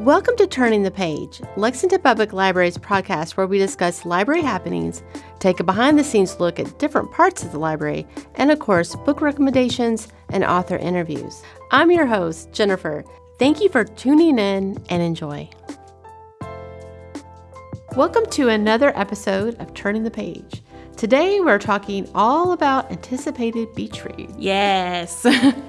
Welcome to Turning the Page, Lexington Public Library's podcast where we discuss library happenings, take a behind the scenes look at different parts of the library, and of course, book recommendations and author interviews. I'm your host, Jennifer. Thank you for tuning in and enjoy. Welcome to another episode of Turning the Page. Today we're talking all about anticipated beach reads. Yes.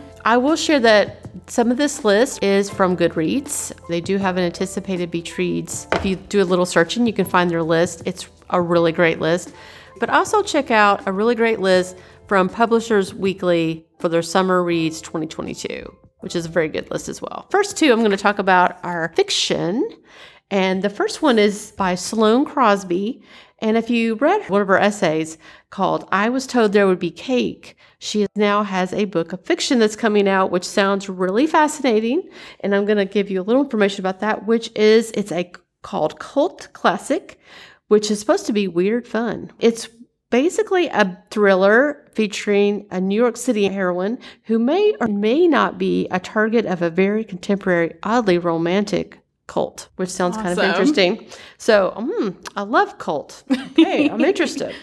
I will share that some of this list is from Goodreads. They do have an anticipated beach reads. If you do a little searching, you can find their list. It's a really great list. But also check out a really great list from Publishers Weekly for their Summer Reads 2022, which is a very good list as well. First two, I'm going to talk about our fiction. And the first one is by Sloane Crossley. And if you read one of her essays called I Was Told There Would Be Cake, she now has a book of fiction that's coming out, which sounds really fascinating. And I'm going to give you a little information about that, which is it's a called Cult Classic, which is supposed to be weird fun. It's basically a thriller featuring a New York City heroine who may or may not be a target of a very contemporary, oddly romantic cult, which sounds awesome. kind of interesting. So, mm, I love cult. Okay, I'm interested.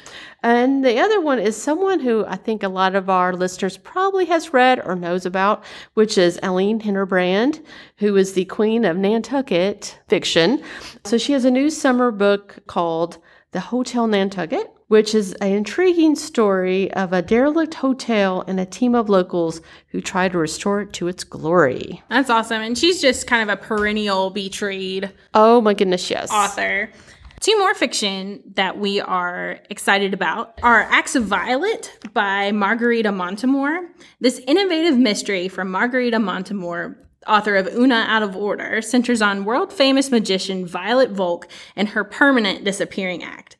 And the other one is someone who I think a lot of our listeners probably has read or knows about, which is Eileen Hilderbrand, who is the queen of Nantucket fiction. So she has a new summer book called The Hotel Nantucket, which is an intriguing story of a derelict hotel and a team of locals who try to restore it to its glory. That's awesome. And she's just kind of a perennial beach read. Oh my goodness, yes. Author. Two more fiction that we are excited about are Acts of Violet by Margarita Montimore. This innovative mystery from Margarita Montimore author of Oona Out of Order, centers on world famous magician Violet Volk and her permanent disappearing act.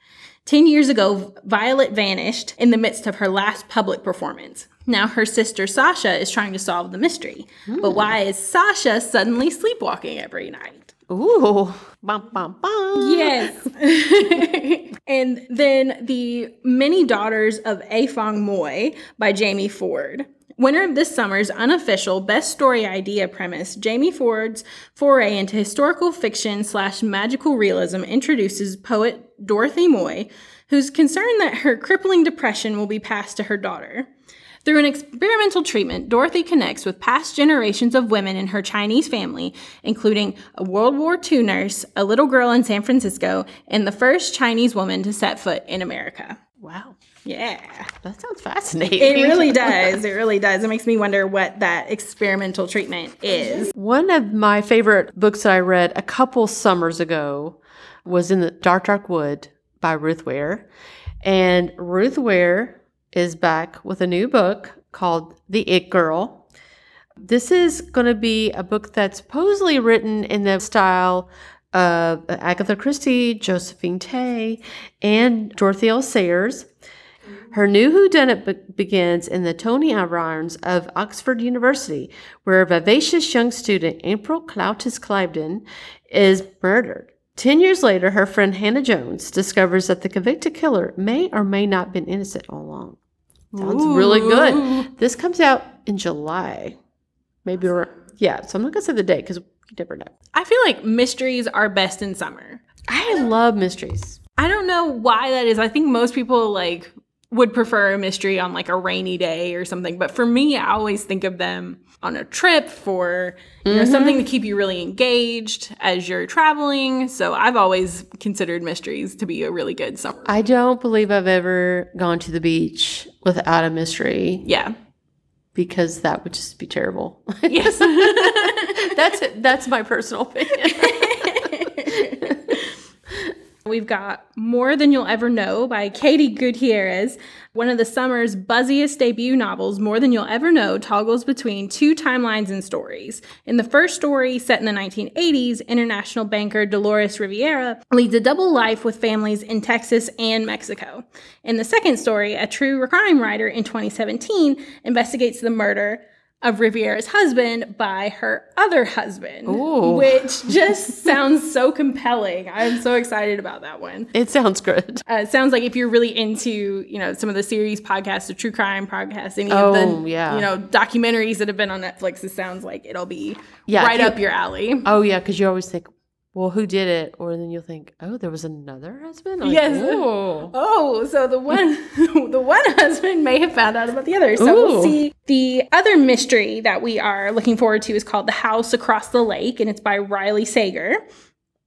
Ten years ago, Violet vanished in the midst of her last public performance. Now her sister Sasha is trying to solve the mystery. Mm. But why is Sasha suddenly sleepwalking every night? Ooh, bum, bum, bum. Yes. and then the Many Daughters of Afong Moy by Jamie Ford. Winner of this summer's unofficial Best Story Idea premise, Jamie Ford's foray into historical fiction slash magical realism introduces poet Dorothy Moy, who's concerned that her crippling depression will be passed to her daughter. Through an experimental treatment, Dorothy connects with past generations of women in her Chinese family, including a World War II nurse, a little girl in San Francisco, and the first Chinese woman to set foot in America. Wow. Yeah. That sounds fascinating. It really does. It really does. It makes me wonder what that experimental treatment is. One of my favorite books that I read a couple summers ago was in the Dark Dark Wood by Ruth Ware. And Ruth Ware is back with a new book called The It Girl. This is going to be a book that's supposedly written in the style of Agatha Christie, Josephine Tey, and Dorothy L. Sayers. Mm-hmm. Her new whodunit be- begins in the Tony environs of Oxford University, where a vivacious young student, April Cloutis Cliveden, is murdered. Ten years later, her friend Hannah Jones discovers that the convicted killer may or may not have been innocent all along. Sounds Ooh. really good. This comes out in July. Maybe, or, yeah. So I'm not going to say the date because you never know. I feel like mysteries are best in summer. I love mysteries. I don't know why that is. I think most people like would prefer a mystery on like a rainy day or something. But for me, I always think of them on a trip for you know mm-hmm. something to keep you really engaged as you're traveling. So I've always considered mysteries to be a really good summer. I don't believe I've ever gone to the beach without a mystery. Yeah. Because that would just be terrible. Yes. that's that's my personal opinion. We've got More Than You'll Ever Know by Katie Gutierrez. One of the summer's buzziest debut novels, More Than You'll Ever Know, toggles between two timelines and stories. In the first story, set in the 1980s, international banker Dolores Rivera leads a double life with families in Texas and Mexico. In the second story, a true crime writer in 2017 investigates the murder of Rivera's husband by her other husband, Ooh. which just sounds so compelling. I'm so excited about that one. It sounds good. Uh, it sounds like if you're really into, you know, some of the series podcasts, the true crime podcasts, any Oh, of the, yeah. you know, documentaries that have been on Netflix, it sounds like it'll be Yeah, right up your alley. Oh yeah, because you always think, well, who did it? Or then you'll think, oh, there was another husband. Like, Yes. ooh. Oh, so the one the one husband may have found out about the other. So we'll see. The other mystery that we are looking forward to is called The House Across the Lake, and it's by Riley Sager.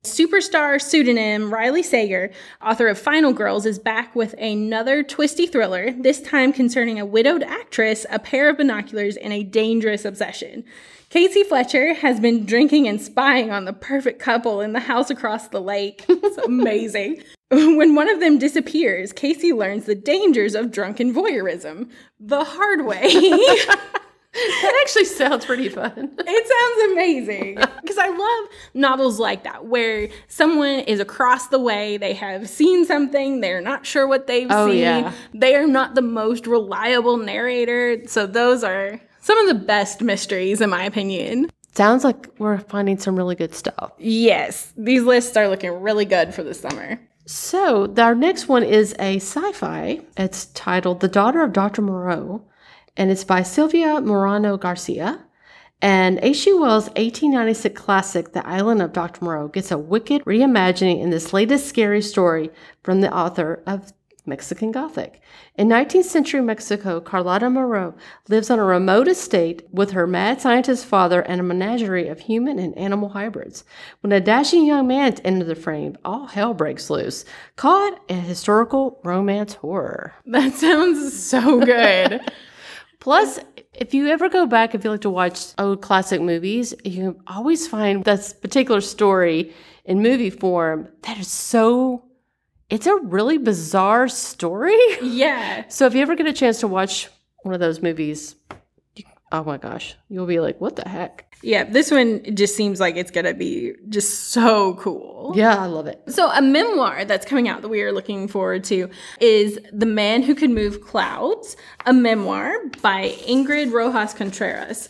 Superstar pseudonym Riley Sager, author of Final Girls, is back with another twisty thriller, this time concerning a widowed actress, a pair of binoculars, and a dangerous obsession. Casey Fletcher has been drinking and spying on the perfect couple in the house across the lake. It's amazing. When one of them disappears, Casey learns the dangers of drunken voyeurism the hard way. That actually sounds pretty fun. It sounds amazing because I love novels like that where someone is across the way, they have seen something, they're not sure what they've Oh, seen, yeah. they are not the most reliable narrator. So, those are some of the best mysteries, in my opinion. Sounds like we're finding some really good stuff. Yes, these lists are looking really good for the summer. So our next one is a sci-fi. It's titled "The Daughter of Dr. Moreau," and it's by Silvia Moreno-Garcia. And H.G. Wells' 1896 classic, The Island of Dr. Moreau, gets a wicked reimagining in this latest scary story from the author of Mexican Gothic. In 19th century Mexico, Carlotta Moreau lives on a remote estate with her mad scientist father and a menagerie of human and animal hybrids. When a dashing young man enters the frame, all hell breaks loose. Caught a historical romance horror. That sounds so good. Plus, if you ever go back, if you like to watch old classic movies, you always find this particular story in movie form that is so. It's a really bizarre story. yeah. So if you ever get a chance to watch one of those movies, you, oh my gosh, you'll be like, what the heck? Yeah, this one just seems like it's going to be just so cool. Yeah, I love it. So, a memoir that's coming out that we are looking forward to is The Man Who Could Move Clouds, a memoir by Ingrid Rojas Contreras.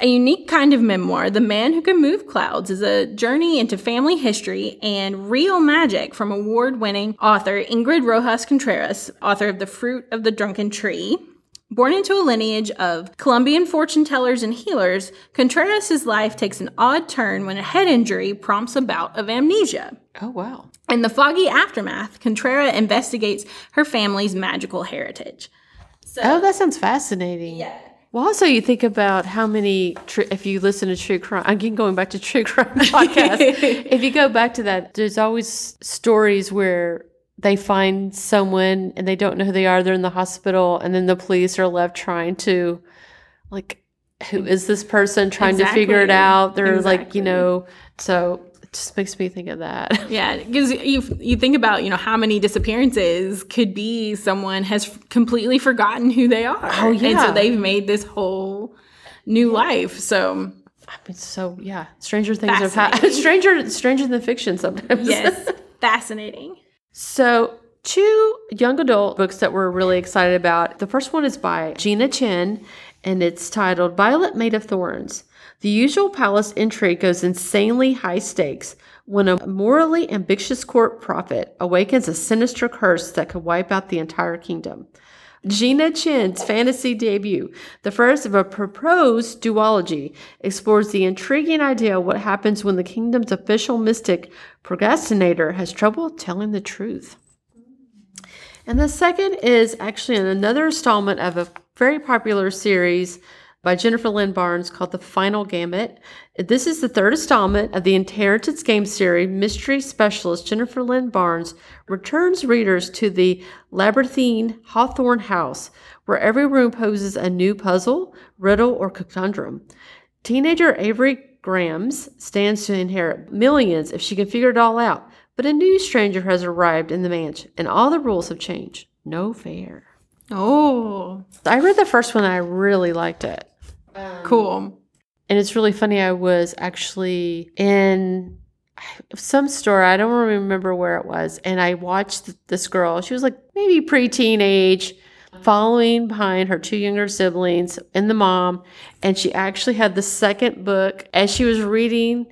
A unique kind of memoir, The Man Who Could Move Clouds is a journey into family history and real magic from award winning author Ingrid Rojas Contreras, author of The Fruit of the Drunken Tree. Born into a lineage of Colombian fortune tellers and healers, Contreras' life takes an odd turn when a head injury prompts a bout of amnesia. Oh wow. In the foggy aftermath, Contreras investigates her family's magical heritage. Oh, that sounds fascinating. Yeah. Well, also you think about how many, tr- if you listen to true crime, again going back to true crime podcast, if you go back to that, there's always stories where they find someone and they don't know who they are. They're in the hospital, and then the police are left trying to, like, who is this person? Trying to figure it out. They're like, you know, so it just makes me think of that. Yeah, because you you think about you know how many disappearances could be someone has completely forgotten who they are. Oh, yeah, and so they've made this whole new life. So I mean, so yeah, stranger things have happened. Stranger, stranger than fiction sometimes. yes, fascinating. So, two young adult books that we're really excited about. The first one is by Gina Chen, and it's titled Violet Made of Thorns. The usual palace intrigue goes insanely high stakes when a morally ambitious court prophet awakens a sinister curse that could wipe out the entire kingdom. Gina Chen's fantasy debut, the first of a proposed duology, explores the intriguing idea of what happens when the kingdom's official mystic prognosticator has trouble telling the truth. And the second is actually another installment of a very popular series by Jennifer Lynn Barnes called The Final Gambit. This is the third installment of the Inheritance game series. Mystery specialist Jennifer Lynn Barnes returns readers to the labyrinthine Hawthorne house, where every room poses a new puzzle, riddle, or conundrum. Teenager Avery Grambs stands to inherit millions if she can figure it all out, but a new stranger has arrived in the mansion, and all the rules have changed. No fair. Oh, I read the first one I really liked it. Um, cool. And it's really funny. I was actually in some store. I don't remember where it was. And I watched this girl. She was like maybe pre-teenage, uh-huh. following behind her two younger siblings and the mom. And she actually had the second book as she was reading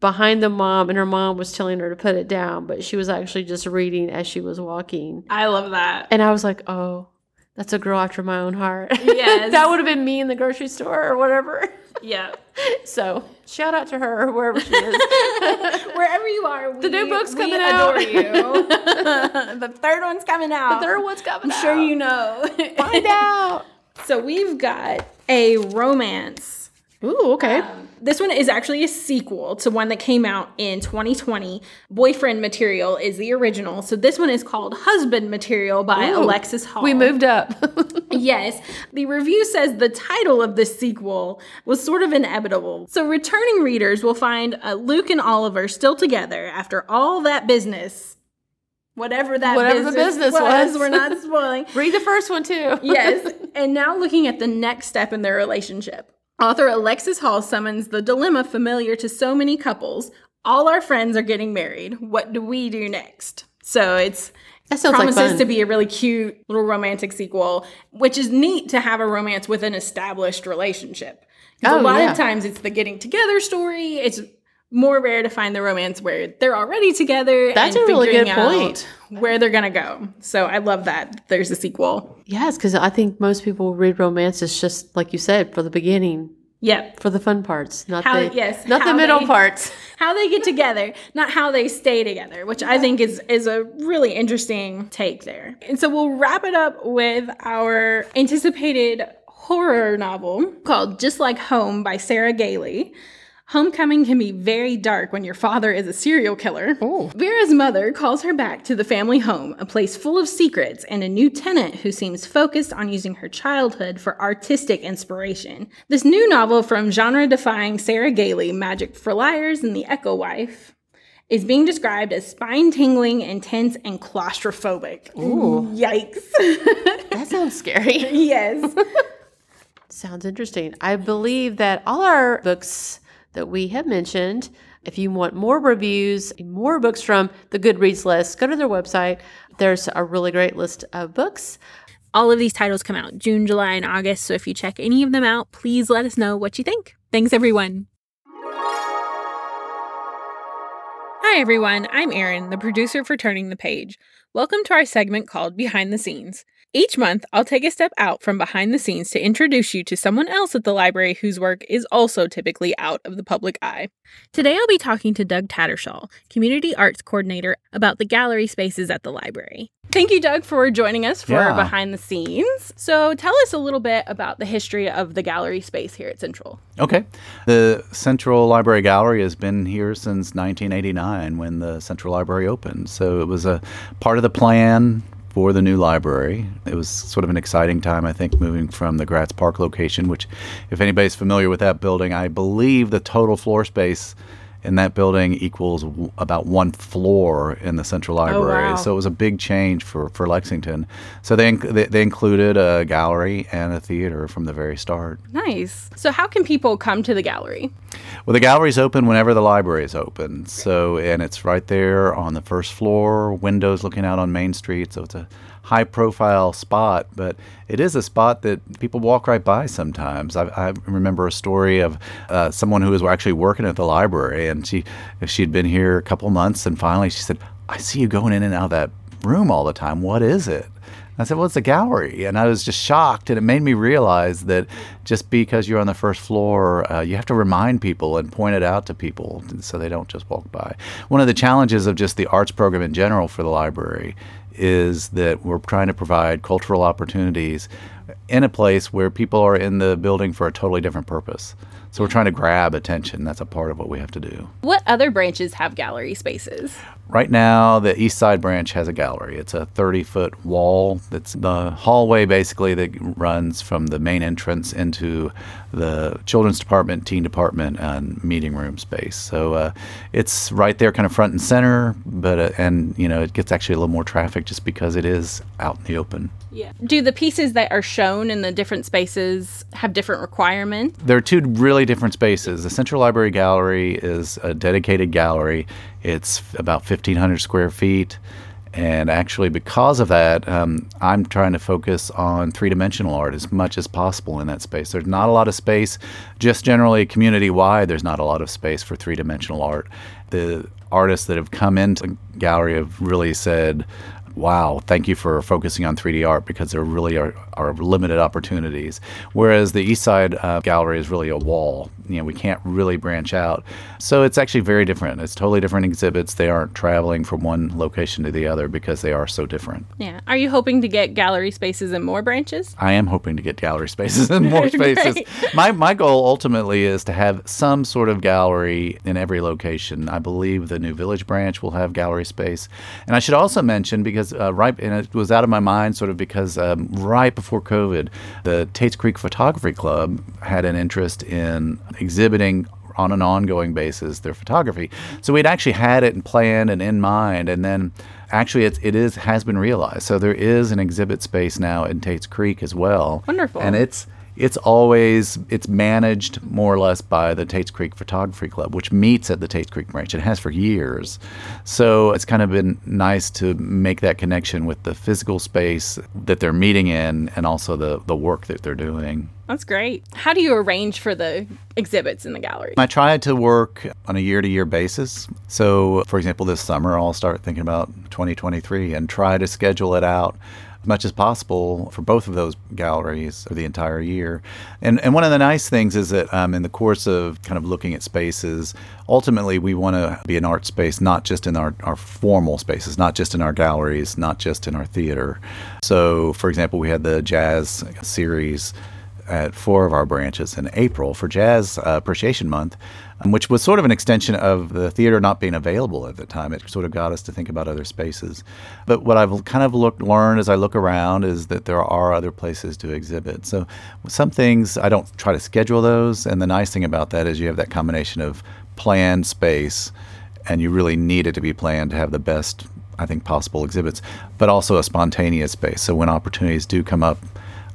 behind the mom, and her mom was telling her to put it down, but she was actually just reading as she was walking. I love that. And I was like, oh, that's a girl after my own heart. Yes. that would have been me in the grocery store or whatever. Yeah. So shout out to her wherever she is. Wherever you are, we, The new book's we coming adore out. you. the third one's coming out. the third one's coming out. I'm sure you know. Find out. so we've got a romance. Ooh, okay. This one is actually a sequel to one that came out in 2020. Boyfriend Material is the original. So this one is called Husband Material by Ooh, Alexis Hall. we moved up. Yes. The review says the title of this sequel was sort of inevitable. So returning readers will find uh, Luke and Oliver still together after all that business. Whatever that Whatever the business, business was. We're not spoiling. Read the first one too. yes. And now looking at the next step in their relationship. Author Alexis Hall summons the dilemma familiar to so many couples. All our friends are getting married. What do we do next? So it's That sounds like promises fun. to be a really cute little romantic sequel, which is neat to have a romance with an established relationship. Oh, a lot yeah. of times it's the getting together story. It's more rare to find the romance where they're already together. That's and a really good point. Where they're gonna go. So I love that there's a sequel. Yes, because I think most people read romances just like you said for the beginning, Yep. for the fun parts, not How- the yes, not the middle they- parts. how they get together, not how they stay together, which I think is is a really interesting take there. And so we'll wrap it up with our anticipated horror novel called Just Like Home by Sarah Gailey. Homecoming can be very dark when your father is a serial killer. Ooh. Vera's mother calls her back to the family home, a place full of secrets, and a new tenant who seems focused on using her childhood for artistic inspiration. This new novel from genre defying Sarah Gailey, Magic for Liars and The Echo Wife, is being described as spine tingling, intense, and claustrophobic. Ooh. Yikes. That sounds scary. yes. Sounds interesting. I believe that all our books that we have mentioned, if you want more reviews, more books from the Goodreads list, go to their website. There's a really great list of books. All of these titles come out June, July, and August. So if you check any of them out, please let us know what you think. Thanks, everyone. Hi, everyone. I'm Erin, the producer for Turning the Page. Welcome to our segment called Behind the Scenes. Each month, I'll take a step out from behind the scenes to introduce you to someone else at the library whose work is also typically out of the public eye. Today, I'll be talking to Doug Tattershall, Community Arts Coordinator, about the gallery spaces at the library. Thank you, Doug, for joining us for Yeah. Behind the Scenes. So, tell us a little bit about the history of the gallery space here at Central. Okay. The Central Library Gallery has been here since 1989 when the Central Library opened. So it was a part of the plan for the new library. It was sort of an exciting time, I think, moving from the Gratz Park location, which, if anybody's familiar with that building, I believe the total floor space in that building equals w- about one floor in the Central oh, Library. wow. So it was a big change for, for Lexington. So they, inc- they, they included a gallery and a theater from the very start. Nice. So, how can people come to the gallery? Well, the gallery's open whenever the library is open. So, and it's right there on the first floor, windows looking out on Main Street. So it's a high profile spot, but it is a spot that people walk right by sometimes. I, I remember a story of uh, someone who was actually working at the library and she, she'd been here a couple months and finally she said, I see you going in and out of that room all the time. What is it? I said, well, it's a gallery. And I was just shocked. And it made me realize that just because you're on the first floor, uh, you have to remind people and point it out to people so they don't just walk by. One of the challenges of just the arts program in general for the library is that we're trying to provide cultural opportunities in a place where people are in the building for a totally different purpose. So we're trying to grab attention. That's a part of what we have to do. What other branches have gallery spaces? Right now, the East Side branch has a gallery. It's a 30 foot wall that's the hallway basically that runs from the main entrance into the children's department, teen department, and meeting room space. So uh, it's right there, kind of front and center, but uh, and you know it gets actually a little more traffic just because it is out in the open. Yeah. Do the pieces that are shown in the different spaces have different requirements? There are two really different spaces. The Central Library Gallery is a dedicated gallery. It's about 1,500 square feet, And actually, because of that, um, I'm trying to focus on three dimensional art as much as possible in that space. There's not a lot of space, just generally community wide, there's not a lot of space for three dimensional art. The artists that have come into the gallery have really said, wow, thank you for focusing on 3D art because there really are, are limited opportunities. Whereas the East Side uh, Gallery is really a wall. You know, we can't really branch out. So it's actually very different. It's totally different exhibits. They aren't traveling from one location to the other because they are so different. Yeah. Are you hoping to get gallery spaces in more branches? I am hoping to get gallery spaces in more spaces. my, my goal ultimately is to have some sort of gallery in every location. I believe the New Village branch will have gallery space. And I should also mention, because uh, right, and it was out of my mind sort of because um, right before COVID, the Tates Creek Photography Club had an interest in exhibiting on an ongoing basis their photography. So we'd actually had it and planned and in mind, and then actually it, it is has been realized. So there is an exhibit space now in Tates Creek as well. Wonderful. And it's it's always it's managed more or less by the Tates Creek Photography Club, which meets at the Tates Creek branch. It has for years, so it's kind of been nice to make that connection with the physical space that they're meeting in, and also the the work that they're doing. That's great. How do you arrange for the exhibits in the gallery? I try to work on a year to year basis. So, for example, this summer, I'll start thinking about 2023 and try to schedule it out much as possible for both of those galleries for the entire year. And, and one of the nice things is that um, in the course of kind of looking at spaces, ultimately we want to be an art space not just in our, our formal spaces, not just in our galleries, not just in our theater. So, for example, we had the jazz series at four of our branches in April for Jazz uh, Appreciation Month, um, which was sort of an extension of the theater not being available at the time. It sort of got us to think about other spaces. But what I've kind of looked learned as I look around is that there are other places to exhibit. So some things I don't try to schedule those, and the nice thing about that is you have that combination of planned space, and you really need it to be planned to have the best. I think possible exhibits, but also a spontaneous space. So when opportunities do come up,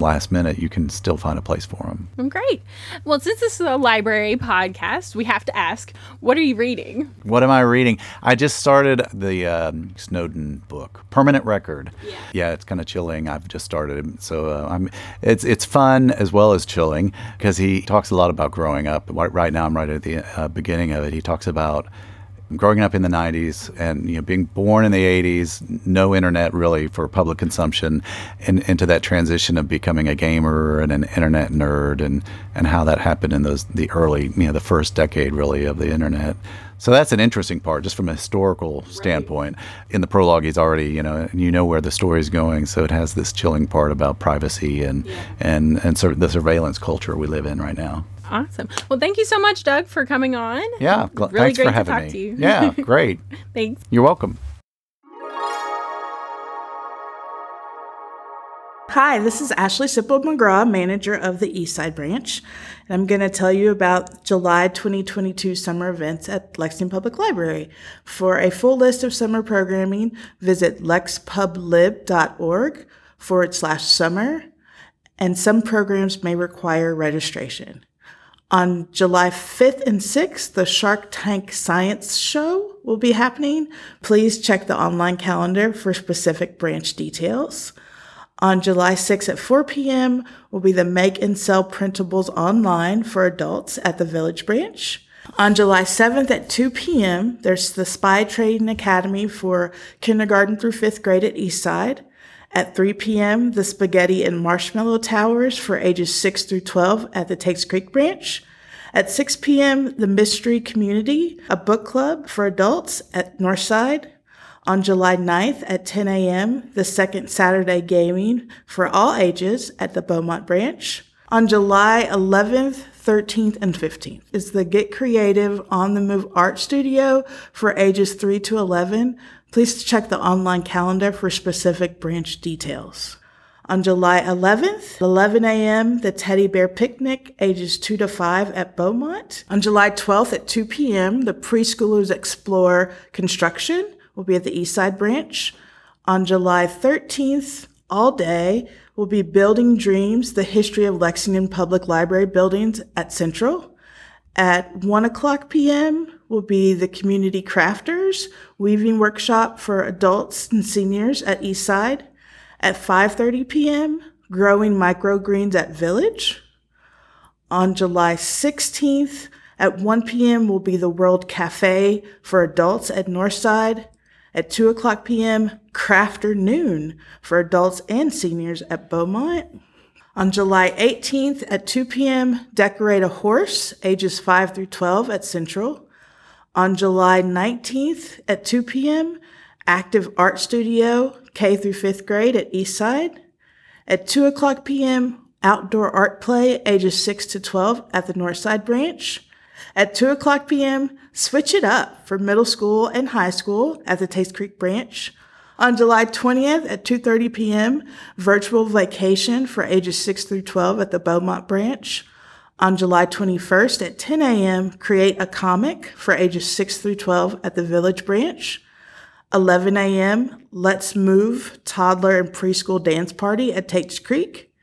last minute, you can still find a place for them. Oh, great. Well, since this is a library podcast, we have to ask, what are you reading? What am I reading? I just started the um, Snowden book, Permanent Record. Yeah, yeah it's kind of chilling. I've just started, it, so uh, I'm. It's it's fun as well as chilling because he talks a lot about growing up. Right now, I'm right at the uh, beginning of it. He talks about growing up in the 90s and you know being born in the 80s no internet really for public consumption and into that transition of becoming a gamer and an internet nerd and and how that happened in those the early you know the first decade really of the internet so that's an interesting part, just from a historical standpoint. Right. In the prologue, he's already, you know, and you know where the story is going, so it has this chilling part about privacy and yeah. and and sort of the surveillance culture we live in right now. Awesome. Well, thank you so much, Doug, for coming on. Yeah, gl- really thanks for having me. Yeah, great. thanks. You're welcome. Hi, this is Ashley Sipple McGraw, manager of the Eastside Branch, and I'm going to tell you about July 2022 summer events at Lexington Public Library. For a full list of summer programming, visit lexpublib.org forward slash summer, and some programs may require registration. On July 5th and 6th, the Shark Tank Science Show will be happening. Please check the online calendar for specific branch details. On July 6th at 4 p.m. will be the Make and Sell Printables online for adults at the Village Branch. On July 7th at 2 p.m., there's the Spy Trading Academy for kindergarten through fifth grade at Eastside. At 3 p.m., the Spaghetti and Marshmallow Towers for ages 6 through 12 at the Tates Creek branch. At 6 p.m., the Mystery Community, a book club for adults at Northside. On July 9th at 10 a.m., the second Saturday gaming for all ages at the Beaumont branch. On July 11th, 13th, and 15th is the Get Creative on the Move Art Studio for ages 3 to 11 Please check the online calendar for specific branch details. On July 11th, 11 a.m., the Teddy Bear Picnic, ages 2 to 5 at Beaumont. On July 12th at 2 p.m., the Preschoolers Explore Construction will be at the Eastside Branch. On July 13th, all day, will be Building Dreams, the history of Lexington Public Library buildings at Central. At 1 o'clock p.m., will be the Community Crafters Weaving Workshop for adults and seniors at Eastside. At 5:30 p.m., Growing Microgreens at Village. On July 16th at 1 p.m. will be the World Cafe for adults at Northside. At 2 o'clock p.m., Crafter Noon for adults and seniors at Beaumont. On July 18th at 2 p.m., Decorate a Horse, ages 5 through 12 at Central. On July 19th at 2 p.m., Active Art Studio, K through 5th grade at Eastside. At 2 o'clock p.m., Outdoor Art Play, ages 6 to 12 at the Northside branch. At 2 o'clock p.m., switch it up for middle school and high school at the Tates Creek branch. On July 20th at 2:30 p.m., virtual vacation for ages 6 through 12 at the Beaumont branch. On July 21st at 10 a.m., create a comic for ages 6 through 12 at the Village branch. 11 a.m., Let's Move toddler and preschool dance party at Tates Creek.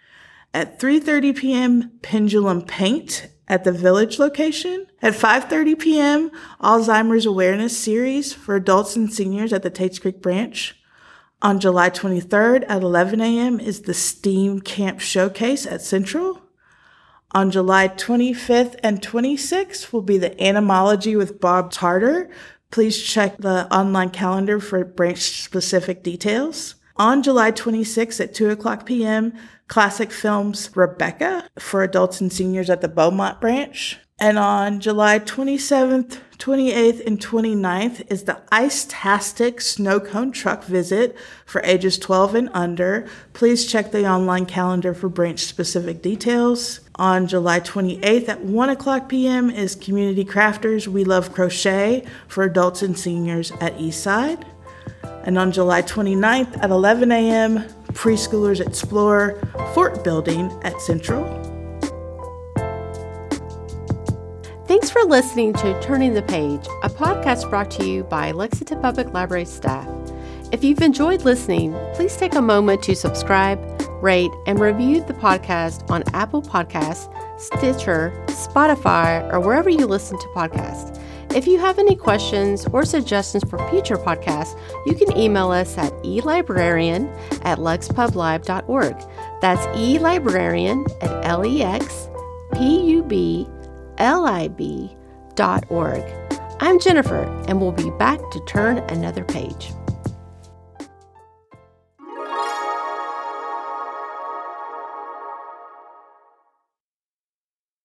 At 3:30 p.m., Pendulum Paint at the Village location. At 5:30 p.m., Alzheimer's Awareness Series for adults and seniors at the Tates Creek branch. On July 23rd at 11 a.m. is the STEAM Camp Showcase at Central. On July 25th and 26th will be the Animology with Bob Tarter. Please check the online calendar for branch specific details. On July 26th at 2 o'clock p.m., Classic Films Rebecca for adults and seniors at the Beaumont branch. And on July 27th, 28th, and 29th is the Ice-tastic Snow Cone Truck Visit for ages 12 and under. Please check the online calendar for branch specific details. On July 28th at 1 o'clock p.m. is Community Crafters We Love Crochet for adults and seniors at Eastside. And on July 29th at 11 a.m., preschoolers explore Fort Building at Central. Thanks for listening to Turning the Page, a podcast brought to you by Lexington Public Library staff. If you've enjoyed listening, please take a moment to subscribe, rate, and review the podcast on Apple Podcasts, Stitcher, Spotify, or wherever you listen to podcasts. If you have any questions or suggestions for future podcasts, you can email us at elibrarian at lexpublib.org. That's elibrarian at L-E-X-P-U-B-L-I-B dot org. I'm Jennifer, and we'll be back to turn another page.